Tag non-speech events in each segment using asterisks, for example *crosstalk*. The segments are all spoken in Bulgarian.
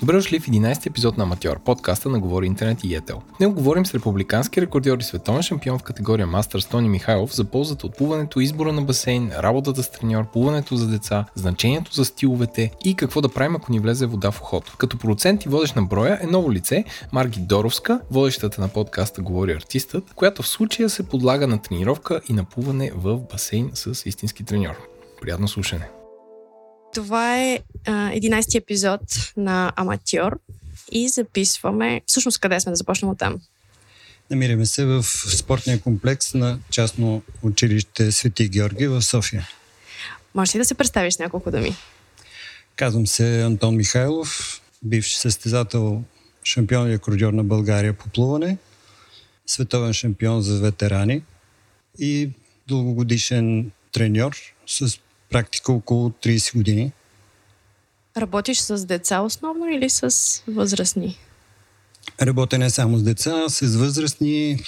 Добре дошли в 11 епизод на Аматьор, подкаста на Говори Интернет и Етел. В говорим с републикански рекордьор и световен шампион в категория Мастер Стони Михайлов за ползата от плуването, избора на басейн, работата с треньор, плуването за деца, значението за стиловете и какво да правим ако ни влезе вода в ухото. Като продуцент и водещ на броя е ново лице, Марги Доровска, водещата на подкаста Говори артистът, която в случая се подлага на тренировка и на плуване в басейн с истински треньор. Приятно слушане! Това е а, 11-ти епизод на Аматьор и записваме... Всъщност, къде сме да започнем от там? Намираме се в спортния комплекс на частно училище Свети Георги в София. Може ли да се представиш с няколко думи? Казвам се Антон Михайлов, бивш състезател, шампион и акордьор на България по плуване, световен шампион за ветерани и дългогодишен треньор с практика около 30 години. Работиш с деца основно или с възрастни? Работя не само с деца, а с възрастни.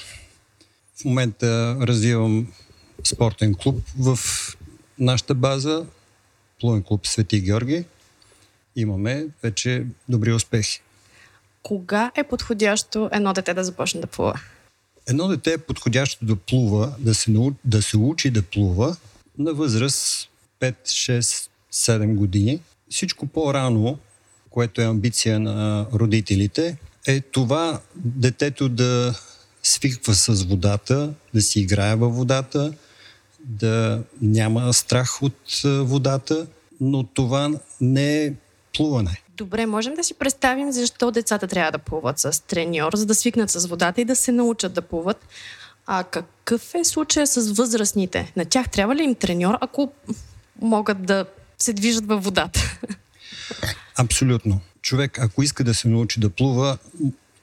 В момента развивам спортен клуб в нашата база, плувен клуб Свети Георги. Имаме вече добри успехи. Кога е подходящо едно дете да започне да плува? Едно дете е подходящо да плува, да се, нау... да се учи да плува на възраст 5, 6, 7 години. Всичко по-рано, което е амбиция на родителите, е това детето да свиква с водата, да си играе във водата, да няма страх от водата, но това не е плуване. Добре, можем да си представим защо децата трябва да плуват с треньор, за да свикнат с водата и да се научат да плуват. А какъв е случая с възрастните? На тях трябва ли им треньор, ако могат да се движат във водата. Абсолютно. Човек, ако иска да се научи да плува,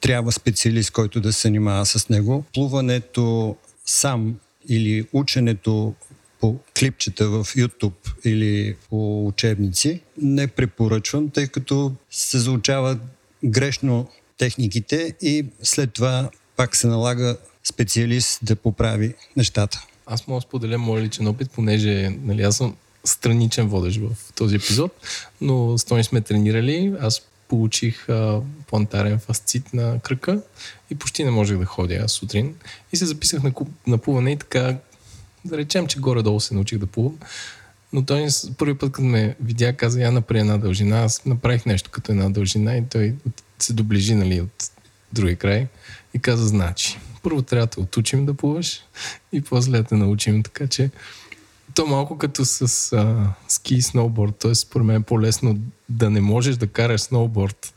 трябва специалист, който да се занимава с него. Плуването сам или ученето по клипчета в YouTube или по учебници не препоръчвам, тъй като се заучават грешно техниките и след това пак се налага специалист да поправи нещата. Аз мога да споделя моят личен опит, понеже нали, аз съм страничен водещ в този епизод, но с Тони сме тренирали. Аз получих а, плантарен фасцит на кръка и почти не можех да ходя сутрин. И се записах на, на плуване и така, да речем, че горе-долу се научих да плувам. Но той първи път, като ме видя, каза, я напри една дължина. Аз направих нещо като една дължина и той се доближи нали, от другия край и каза, значи, първо трябва да отучим да плуваш и после да те научим, така че то малко като с а, ски и сноуборд. Т.е. според мен е по-лесно да не можеш да караш сноуборд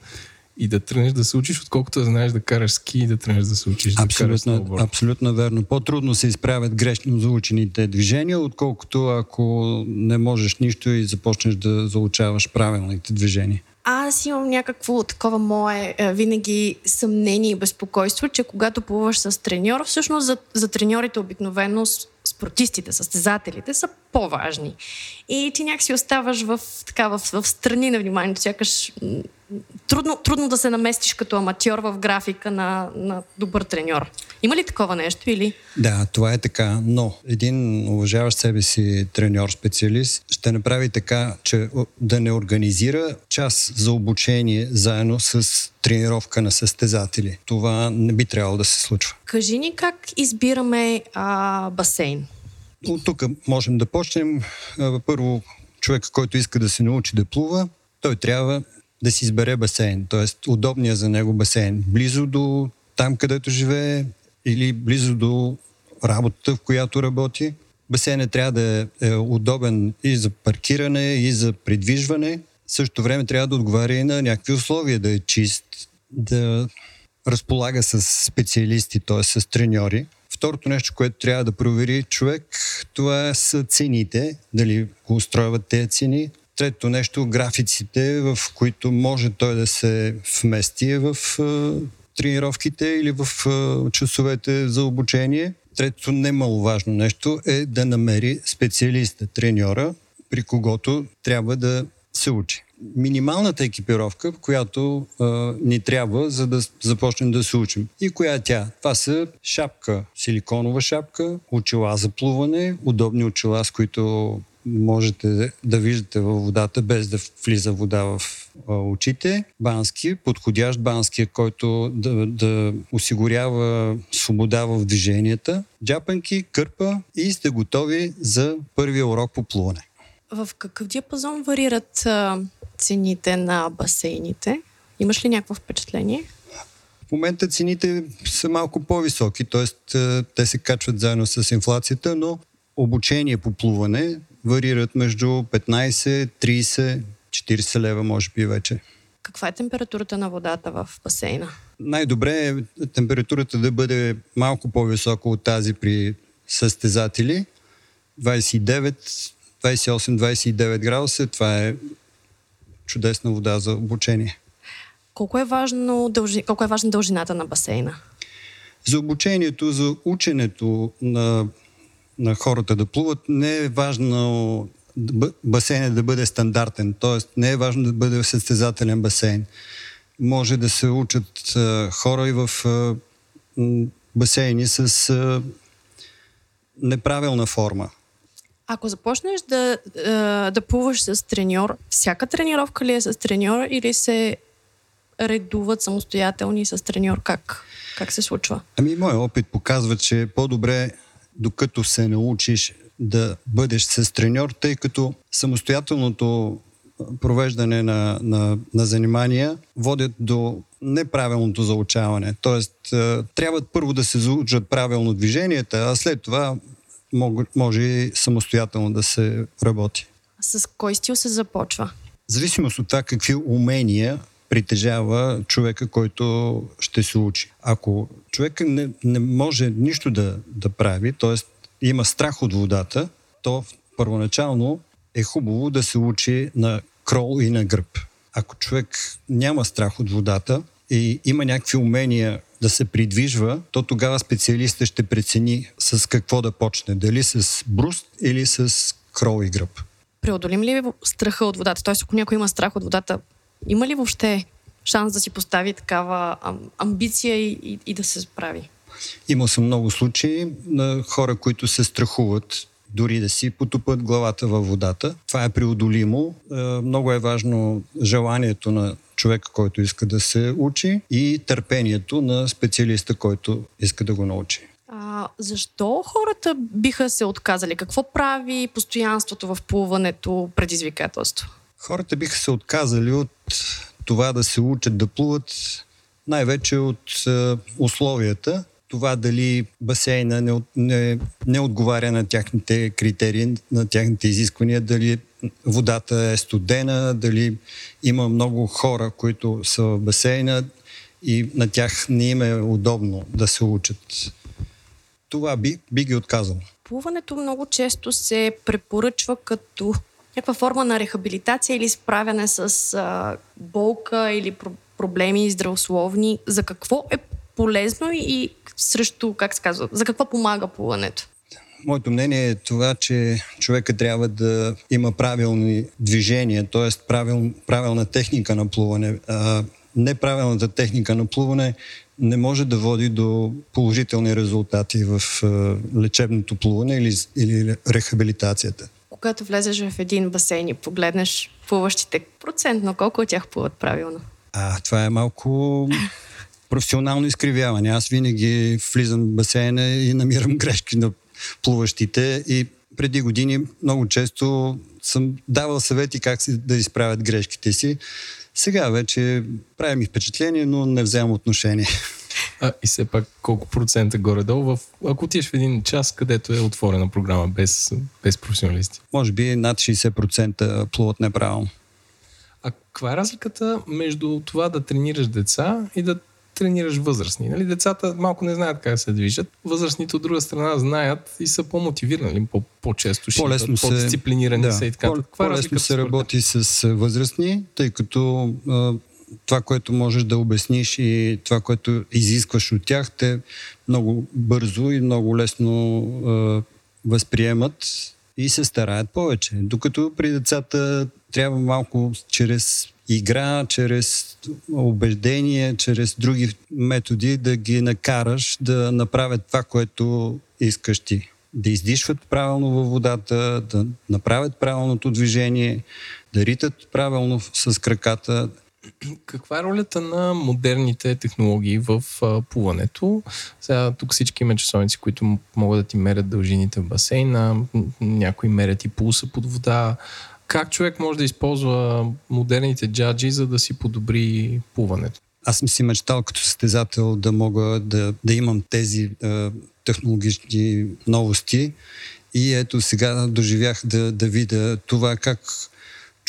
и да тръгнеш да се учиш, отколкото да знаеш да караш ски и да тръгнеш да се учиш абсолютно, да караш сноуборд. Абсолютно верно. По-трудно се изправят грешно заучените движения, отколкото ако не можеш нищо и започнеш да заучаваш правилните движения. Аз имам някакво такова мое е, винаги съмнение и безпокойство, че когато плуваш с треньор, всъщност за, за треньорите обикновено спортистите, състезателите са по-важни. И ти някакси оставаш в, така, в, в страни на вниманието, сякаш трудно, трудно да се наместиш като аматьор в графика на, на добър треньор. Има ли такова нещо или? Да, това е така, но един уважаващ себе си треньор-специалист ще направи така, че да не организира час за обучение заедно с тренировка на състезатели. Това не би трябвало да се случва. Кажи ни как избираме а, басейн? От тук можем да почнем. Първо, човек, който иска да се научи да плува, той трябва да си избере басейн, т.е. удобния за него басейн, близо до там, където живее или близо до работата, в която работи. Басейнът трябва да е удобен и за паркиране, и за придвижване. В същото време трябва да отговаря и на някакви условия, да е чист, да разполага с специалисти, т.е. с треньори. Второто нещо, което трябва да провери човек, това са цените, дали го устройват тези цени. Трето нещо, графиците, в които може той да се вмести в тренировките или в часовете за обучение. Третото немаловажно нещо е да намери специалиста, треньора, при когото трябва да се учи. Минималната екипировка, която а, ни трябва, за да започнем да се учим. И коя е тя? Това са шапка, силиконова шапка, очила за плуване, удобни очила, с които можете да виждате във водата без да влиза вода в очите. Бански, подходящ бански, който да, да осигурява свобода в движенията. Джапанки, кърпа и сте готови за първия урок по плуване. В какъв диапазон варират цените на басейните? Имаш ли някакво впечатление? В момента цените са малко по-високи, т.е. те се качват заедно с инфлацията, но обучение по плуване варират между 15, 30, 40 лева, може би вече. Каква е температурата на водата в басейна? Най-добре е температурата да бъде малко по-висока от тази при състезатели. 29, 28-29 градуса, това е чудесна вода за обучение. Колко е, важно, дължи, колко е важна дължината на басейна? За обучението, за ученето на, на хората да плуват не е важно басейнът да бъде стандартен, т.е. не е важно да бъде състезателен басейн. Може да се учат а, хора и в а, басейни с а, неправилна форма. Ако започнеш да, да плуваш с треньор, всяка тренировка ли е с треньор или се редуват самостоятелни с треньор? Как, как се случва? Ами, моят опит показва, че по-добре, докато се научиш да бъдеш с треньор, тъй като самостоятелното провеждане на, на, на занимания водят до неправилното заучаване. Тоест, трябва първо да се заучат правилно движенията, а след това може и самостоятелно да се работи. С кой стил се започва? Зависимост от това какви умения притежава човека, който ще се учи. Ако човека не, не може нищо да, да прави, т.е. има страх от водата, то първоначално е хубаво да се учи на крол и на гръб. Ако човек няма страх от водата и има някакви умения да се придвижва, то тогава специалистът ще прецени с какво да почне. Дали с бруст или с крол и гръб. Преодолим ли страха от водата? Тоест, ако някой има страх от водата, има ли въобще шанс да си постави такава амбиция и, и, и да се справи? Имал съм много случаи на хора, които се страхуват дори да си потупат главата във водата. Това е преодолимо. Е, много е важно желанието на човека, който иска да се учи и търпението на специалиста, който иска да го научи. А, защо хората биха се отказали? Какво прави постоянството в плуването предизвикателство? Хората биха се отказали от това да се учат да плуват най-вече от е, условията. Това дали басейна не, не, не отговаря на тяхните критерии, на тяхните изисквания, дали водата е студена, дали има много хора, които са в басейна и на тях не им е удобно да се учат. Това би, би ги отказал. Плуването много често се препоръчва като някаква форма на рехабилитация или справяне с а, болка или про- проблеми здравословни. За какво е полезно и срещу, как се казва, за какво помага плуването? Моето мнение е това, че човека трябва да има правилни движения, т.е. Правил, правилна техника на плуване. А, неправилната техника на плуване не може да води до положителни резултати в а, лечебното плуване или, или рехабилитацията когато влезеш в един басейн и погледнеш плуващите процентно, колко от тях плуват правилно? А, това е малко професионално изкривяване. Аз винаги влизам в басейна и намирам грешки на плуващите и преди години много често съм давал съвети как си да изправят грешките си. Сега вече прави ми впечатление, но не вземам отношение. А, и все пак колко процента горе-долу, в, ако отидеш в един час, където е отворена програма без, без професионалисти? Може би над 60% плуват неправилно. А каква е разликата между това да тренираш деца и да тренираш възрастни. Нали? Децата малко не знаят как се движат. Възрастните от друга страна знаят и са по-мотивирани, по- по-често ще по-лесно по-дисциплинирани да, са и така. По- Каква е по-лесно се работи с възрастни, тъй като това, което можеш да обясниш и това, което изискваш от тях, те много бързо и много лесно е, възприемат и се стараят повече. Докато при децата трябва малко чрез игра, чрез убеждение, чрез други методи да ги накараш да направят това, което искаш ти. да издишват правилно във водата, да направят правилното движение, да ритат правилно с краката. *clears throat* Каква е ролята на модерните технологии в а, плуването? Сега тук всички има часовници, които могат да ти мерят дължините в басейна, някои мерят и пулса под вода. Как човек може да използва модерните джаджи, за да си подобри плуването? Аз съм си мечтал като състезател да мога да, да имам тези е, технологични новости и ето сега доживях да, да видя това как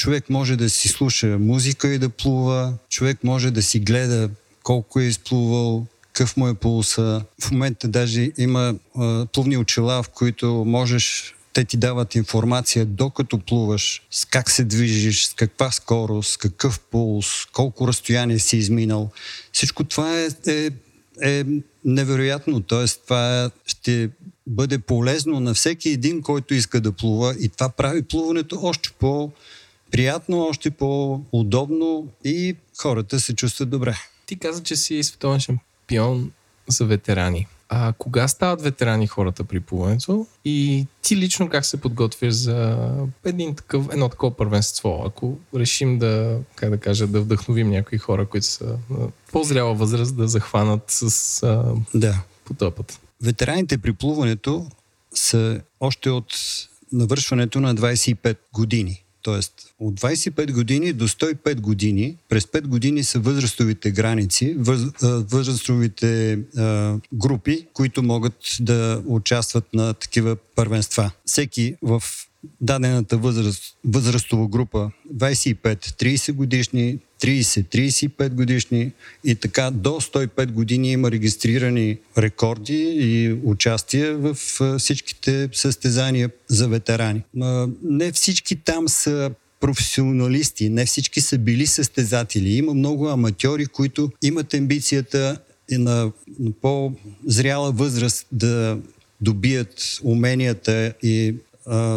човек може да си слуша музика и да плува, човек може да си гледа колко е изплувал, какъв му е пулса. В момента даже има е, плувни очила, в които можеш те ти дават информация докато плуваш, с как се движиш, с каква скорост, какъв пулс, колко разстояние си изминал. Всичко това е, е, е невероятно. Тоест, това ще бъде полезно на всеки един, който иска да плува и това прави плуването още по- приятно, още по-удобно и хората се чувстват добре. Ти каза, че си световен шампион за ветерани. А кога стават ветерани хората при плуването и ти лично как се подготвяш за един такъв, едно такова първенство? Ако решим да, как да кажа, да вдъхновим някои хора, които са на по-зряла възраст да захванат с а, да. потъпът. Ветераните при плуването са още от навършването на 25 години. Тоест, от 25 години до 105 години, през 5 години са възрастовите граници, въз, възрастовите а, групи, които могат да участват на такива първенства. Всеки в дадената възраст, възрастова група 25-30 годишни, 30-35 годишни и така до 105 години има регистрирани рекорди и участия в всичките състезания за ветерани. Не всички там са професионалисти, не всички са били състезатели. Има много аматьори, които имат амбицията на, на по-зряла възраст да добият уменията и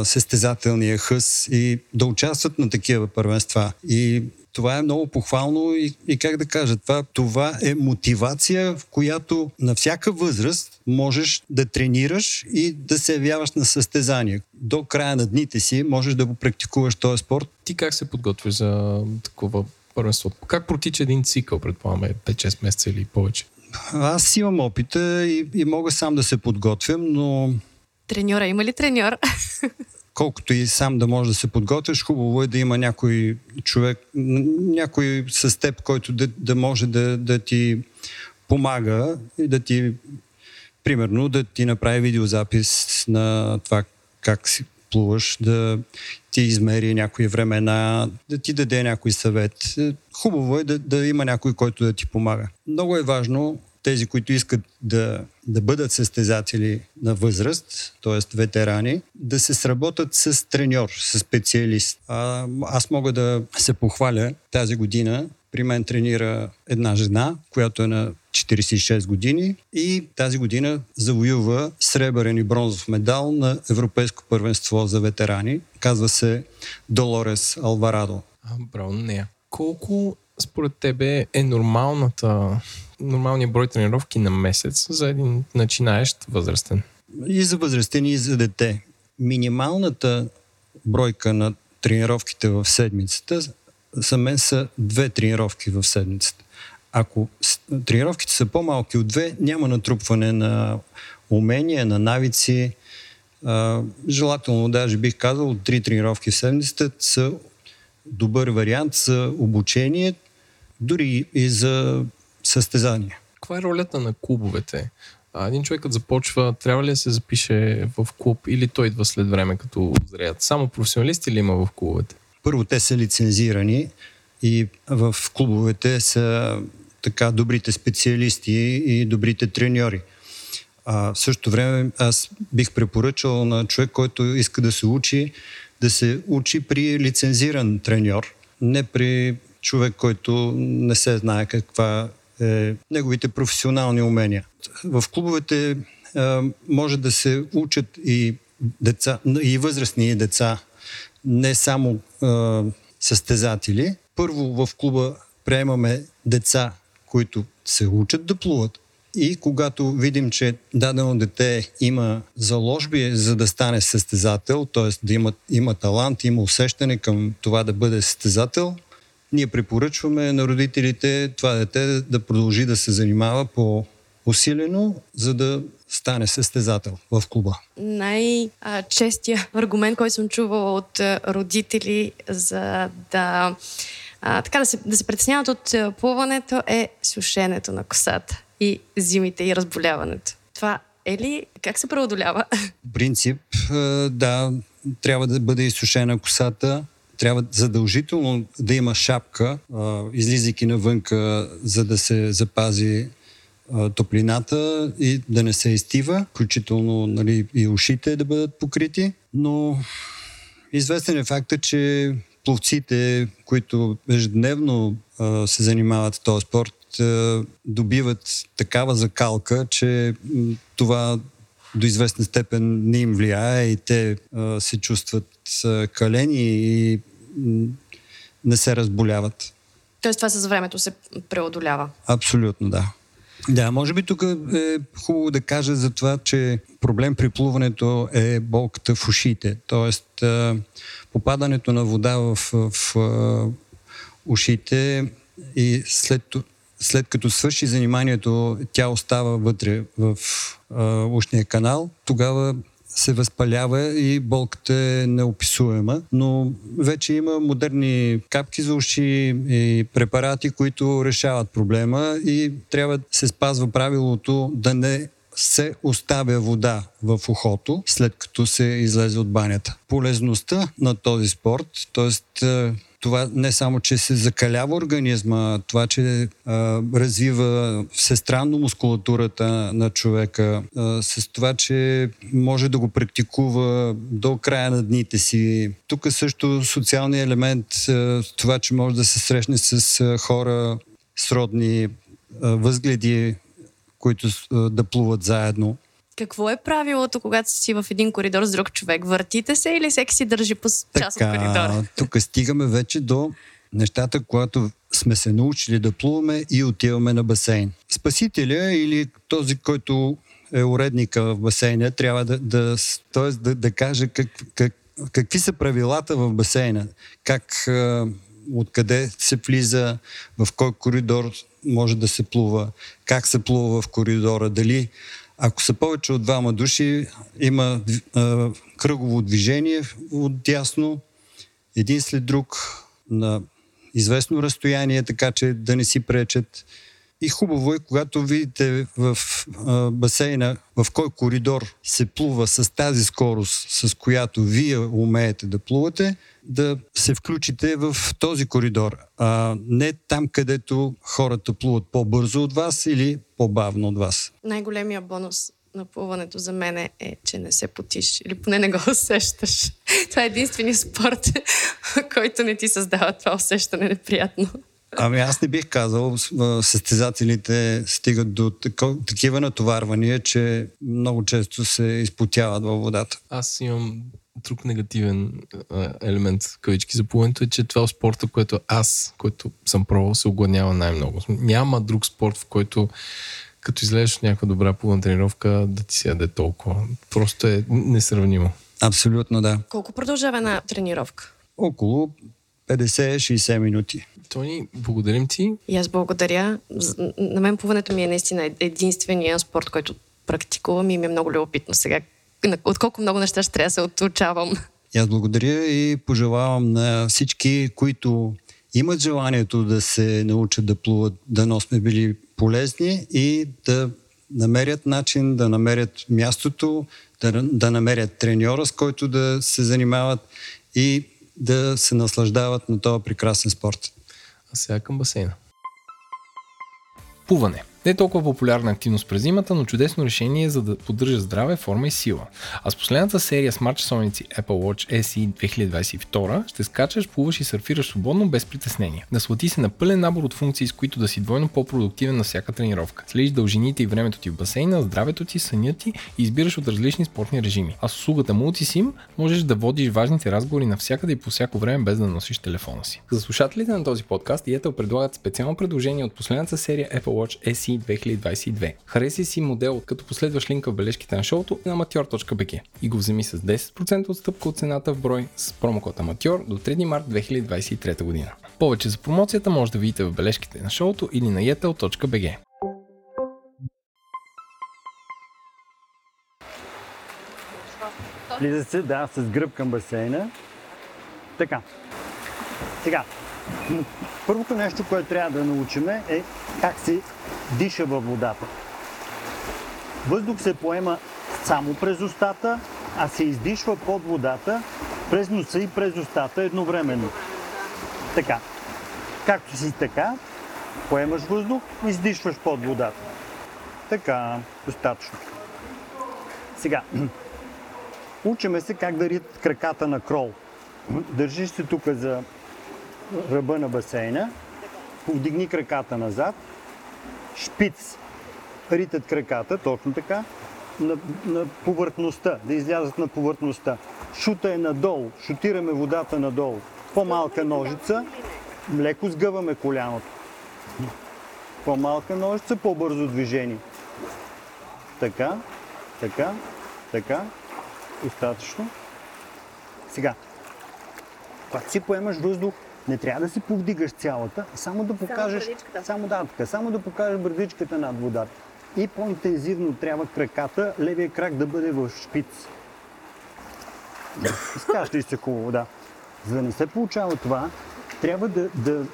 състезателния хъс и да участват на такива първенства. И това е много похвално и, и как да кажа, това, това е мотивация, в която на всяка възраст можеш да тренираш и да се явяваш на състезания. До края на дните си можеш да го практикуваш този спорт. Ти как се подготвиш за такова първенство? Как протича един цикъл, предполагаме, 5-6 месеца или повече? Аз имам опита и, и мога сам да се подготвям, но Треньора, има ли треньор? колкото и сам да можеш да се подготвиш, хубаво е да има някой човек, някой с теб, който да, да може да, да ти помага и да ти, примерно, да ти направи видеозапис на това как си плуваш, да ти измери някои времена, да ти даде някой съвет. Хубаво е да, да има някой, който да ти помага. Много е важно тези, които искат да, да бъдат състезатели на възраст, т.е. ветерани, да се сработят с треньор, с специалист. А, аз мога да се похваля тази година. При мен тренира една жена, която е на 46 години и тази година завоюва сребърен и бронзов медал на Европейско първенство за ветерани. Казва се Долорес Алварадо. А, браво на нея. Колко според тебе е нормалната, нормалният брой тренировки на месец за един начинаещ възрастен? И за възрастен, и за дете. Минималната бройка на тренировките в седмицата за мен са две тренировки в седмицата. Ако тренировките са по-малки от две, няма натрупване на умения, на навици. Желателно, даже бих казал, три тренировки в седмицата са добър вариант за обучение, дори и за състезание. Каква е ролята на клубовете? А, един човекът започва, трябва ли да се запише в клуб или той идва след време като зреят? Само професионалисти ли има в клубовете? Първо те са лицензирани и в клубовете са така добрите специалисти и добрите треньори. А в същото време аз бих препоръчал на човек, който иска да се учи, да се учи при лицензиран треньор, не при човек, който не се знае каква е неговите професионални умения. В клубовете е, може да се учат и деца, и възрастни деца, не само е, състезатели. Първо в клуба приемаме деца, които се учат да плуват И когато видим, че дадено дете има заложби за да стане състезател, т.е. да има, има талант, има усещане към това да бъде състезател, ние препоръчваме на родителите това дете да продължи да се занимава по усилено, за да стане състезател в клуба. Най-честия аргумент, който съм чувала от родители за да а, така да се, да се притесняват от плуването е сушенето на косата и зимите и разболяването. Това е ли? Как се преодолява? Принцип, да, трябва да бъде изсушена косата. Трябва задължително да има шапка, излизайки навънка, за да се запази топлината и да не се изтива, включително нали, и ушите да бъдат покрити. Но известен е факта, че пловците, които ежедневно се занимават с този спорт, добиват такава закалка, че това до известна степен не им влияе и те а, се чувстват а, калени и м, не се разболяват. Тоест това с времето се преодолява? Абсолютно, да. Да, може би тук е хубаво да кажа за това, че проблем при плуването е болката в ушите. Тоест, попадането на вода в, в, в ушите и след, след като свърши заниманието, тя остава вътре в а, ушния канал, тогава се възпалява и болката е неописуема, но вече има модерни капки за уши и препарати, които решават проблема и трябва да се спазва правилото да не се оставя вода в ухото, след като се излезе от банята. Полезността на този спорт, т.е. това не само, че се закалява организма, това, че а, развива всестранно мускулатурата на човека, а, с това, че може да го практикува до края на дните си. Тук също социалният елемент, а, това, че може да се срещне с а, хора сродни а, възгледи, които да плуват заедно. Какво е правилото, когато си в един коридор с друг човек? Въртите се или всеки си държи по част от коридора? Тук стигаме вече до нещата, когато сме се научили да плуваме и отиваме на басейн. Спасителя или този, който е уредника в басейна, трябва да, да, т.е. да, да каже как, как, какви са правилата в басейна, как, откъде се влиза, в кой коридор може да се плува, как се плува в коридора, дали ако са повече от двама души, има а, кръгово движение от дясно, един след друг на известно разстояние, така че да не си пречат. И хубаво е, когато видите в а, басейна в кой коридор се плува с тази скорост, с която вие умеете да плувате, да се включите в този коридор, а не там, където хората плуват по-бързо от вас или по-бавно от вас. Най-големия бонус на плуването за мен е, че не се потиш или поне не го *laughs* усещаш. Това е единствения спорт, *laughs* който не ти създава това усещане неприятно. Ами аз не бих казал, състезателите стигат до такива натоварвания, че много често се изпотяват във водата. Аз имам друг негативен елемент кавички за плуването е, че това е спорта, което аз, който съм пробвал, се огладнява най-много. Няма друг спорт, в който като излезеш от някаква добра плувна тренировка, да ти се яде толкова. Просто е несравнимо. Абсолютно, да. Колко продължава една тренировка? Около 50-60 минути. Тони, благодарим ти. И аз благодаря. На мен плуването ми е наистина единствения спорт, който практикувам и ми е много любопитно сега. От колко много неща ще трябва да се отучавам. И аз благодаря и пожелавам на всички, които имат желанието да се научат да плуват, да сме били полезни и да намерят начин, да намерят мястото, да, да намерят треньора, с който да се занимават и да се наслаждават на този прекрасен спорт. А сега към басейна. Плуване – не е толкова популярна активност през зимата, но чудесно решение за да поддържа здраве, форма и сила. А с последната серия смарт часовници Apple Watch SE 2022 ще скачаш, плуваш и сърфираш свободно без притеснение. Наслати се на пълен набор от функции, с които да си двойно по-продуктивен на всяка тренировка. Следиш дължините и времето ти в басейна, здравето ти, съня ти и избираш от различни спортни режими. А с услугата Multisim можеш да водиш важните разговори навсякъде и по всяко време без да носиш телефона си. За слушателите на този подкаст Yettel предлагат специално предложение от последната серия Apple Watch SE Ski 2022. Хареси си модел, като последваш линка в бележките на шоуто на amateur.bg и го вземи с 10% отстъпка от цената в брой с промокод Аматьор до 3 март 2023 година. Повече за промоцията може да видите в бележките на шоуто или на yetel.bg. Влиза се, да, с гръб към басейна. Така. Сега, първото нещо, което трябва да научим е как се диша във водата. Въздух се поема само през устата, а се издишва под водата през носа и през устата едновременно. Така. Както си така, поемаш въздух, издишваш под водата. Така, достатъчно. Сега, *clears throat* учиме се как да рит краката на крол. Държиш се тук за ръба на басейна, повдигни краката назад, шпиц, ритат краката, точно така, на, на повърхността, да излязат на повърхността. Шута е надолу, шутираме водата надолу. По-малка ножица, леко сгъваме коляното. По-малка ножица, по-бързо движение. Така, така, така, достатъчно. Сега, когато си поемаш въздух, не трябва да си повдигаш цялата, само да покажеш... Само, да, така, само да покажеш бърдичката над водата. И по-интензивно трябва краката, левия крак да бъде в шпиц. Изкажеш ли се хубаво, да. За да не се получава това, трябва да, да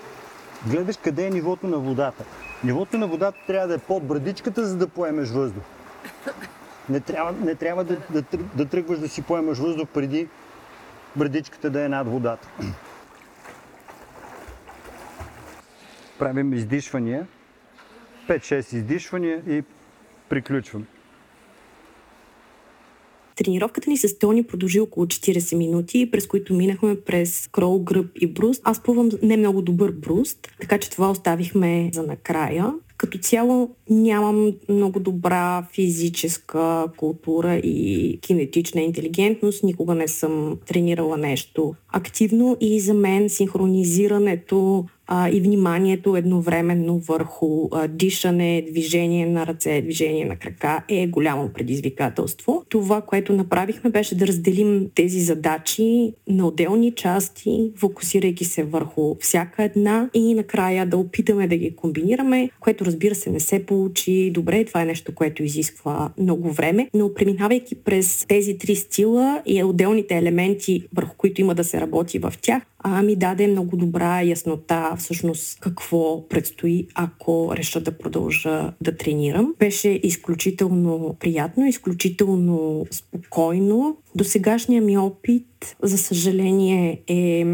гледаш къде е нивото на водата. Нивото на водата трябва да е под брадичката, за да поемеш въздух. Не трябва, не трябва да, да, да тръгваш да си поемаш въздух преди брадичката да е над водата. Правим издишвания. 5-6 издишвания и приключвам. Тренировката ни с Тони продължи около 40 минути, през които минахме през крол, гръб и бруст. Аз плувам не много добър бруст, така че това оставихме за накрая. Като цяло нямам много добра физическа култура и кинетична интелигентност. Никога не съм тренирала нещо активно и за мен синхронизирането а, и вниманието едновременно върху а, дишане, движение на ръце, движение на крака е голямо предизвикателство. Това, което направихме, беше да разделим тези задачи на отделни части, фокусирайки се върху всяка една и накрая да опитаме да ги комбинираме, което разбира се не се получи добре. Това е нещо, което изисква много време, но преминавайки през тези три стила и отделните елементи, върху които има да се работи в тях, а, ми даде много добра яснота всъщност какво предстои, ако реша да продължа да тренирам. Беше изключително приятно, изключително спокойно. До сегашния ми опит, за съжаление, е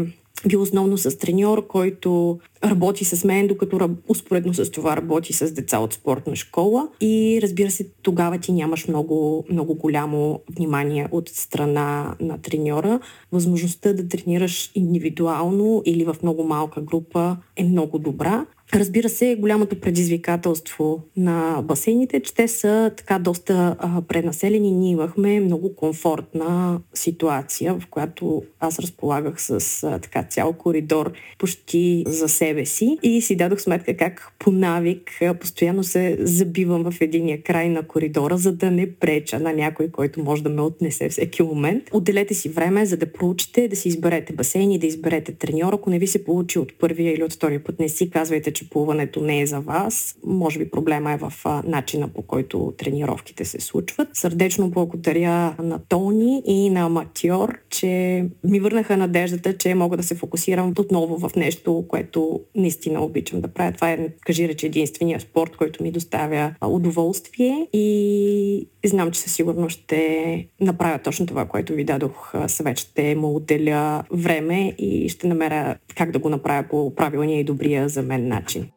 бил основно с треньор, който работи с мен, докато успоредно с това работи с деца от спортна школа. И разбира се, тогава ти нямаш много, много голямо внимание от страна на треньора. Възможността да тренираш индивидуално или в много малка група е много добра. Разбира се, голямото предизвикателство на басейните, че те са така доста а, пренаселени. Ние имахме много комфортна ситуация, в която аз разполагах с а, така цял коридор почти за себе си и си дадох сметка как по навик а, постоянно се забивам в единия край на коридора, за да не преча на някой, който може да ме отнесе всеки момент. Отделете си време, за да проучите, да си изберете басейни, да изберете треньор. Ако не ви се получи от първия или от втория път, не си казвайте, че плуването не е за вас. Може би проблема е в начина по който тренировките се случват. Сърдечно благодаря на Тони и на Аматьор, че ми върнаха надеждата, че мога да се фокусирам отново в нещо, което наистина обичам да правя. Това е, кажи рече, единствения спорт, който ми доставя удоволствие и знам, че със сигурност ще направя точно това, което ви дадох съвет. Ще му отделя време и ще намеря как да го направя по правилния и добрия за мен начин. energy.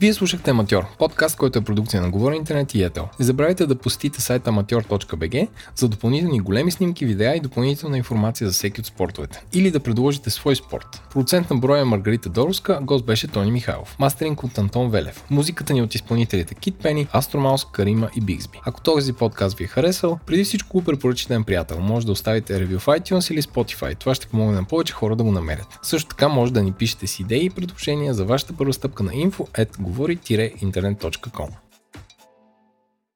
Вие слушахте Аматьор, подкаст, който е продукция на Говори Интернет и Етел. Не забравяйте да посетите сайта amateur.bg за допълнителни големи снимки, видеа и допълнителна информация за всеки от спортовете. Или да предложите свой спорт. Продуцент на броя е Маргарита Доровска, гост беше Тони Михайлов. Мастеринг от Антон Велев. Музиката ни от изпълнителите Кит Пени, Астромаус, Карима и Бигсби. Ако този подкаст ви е харесал, преди всичко го препоръчите на приятел. Може да оставите ревю в iTunes или Spotify. Това ще помогне на повече хора да го намерят. Също така може да ни пишете с идеи и предложения за вашата първа стъпка на info говори-интернет.com.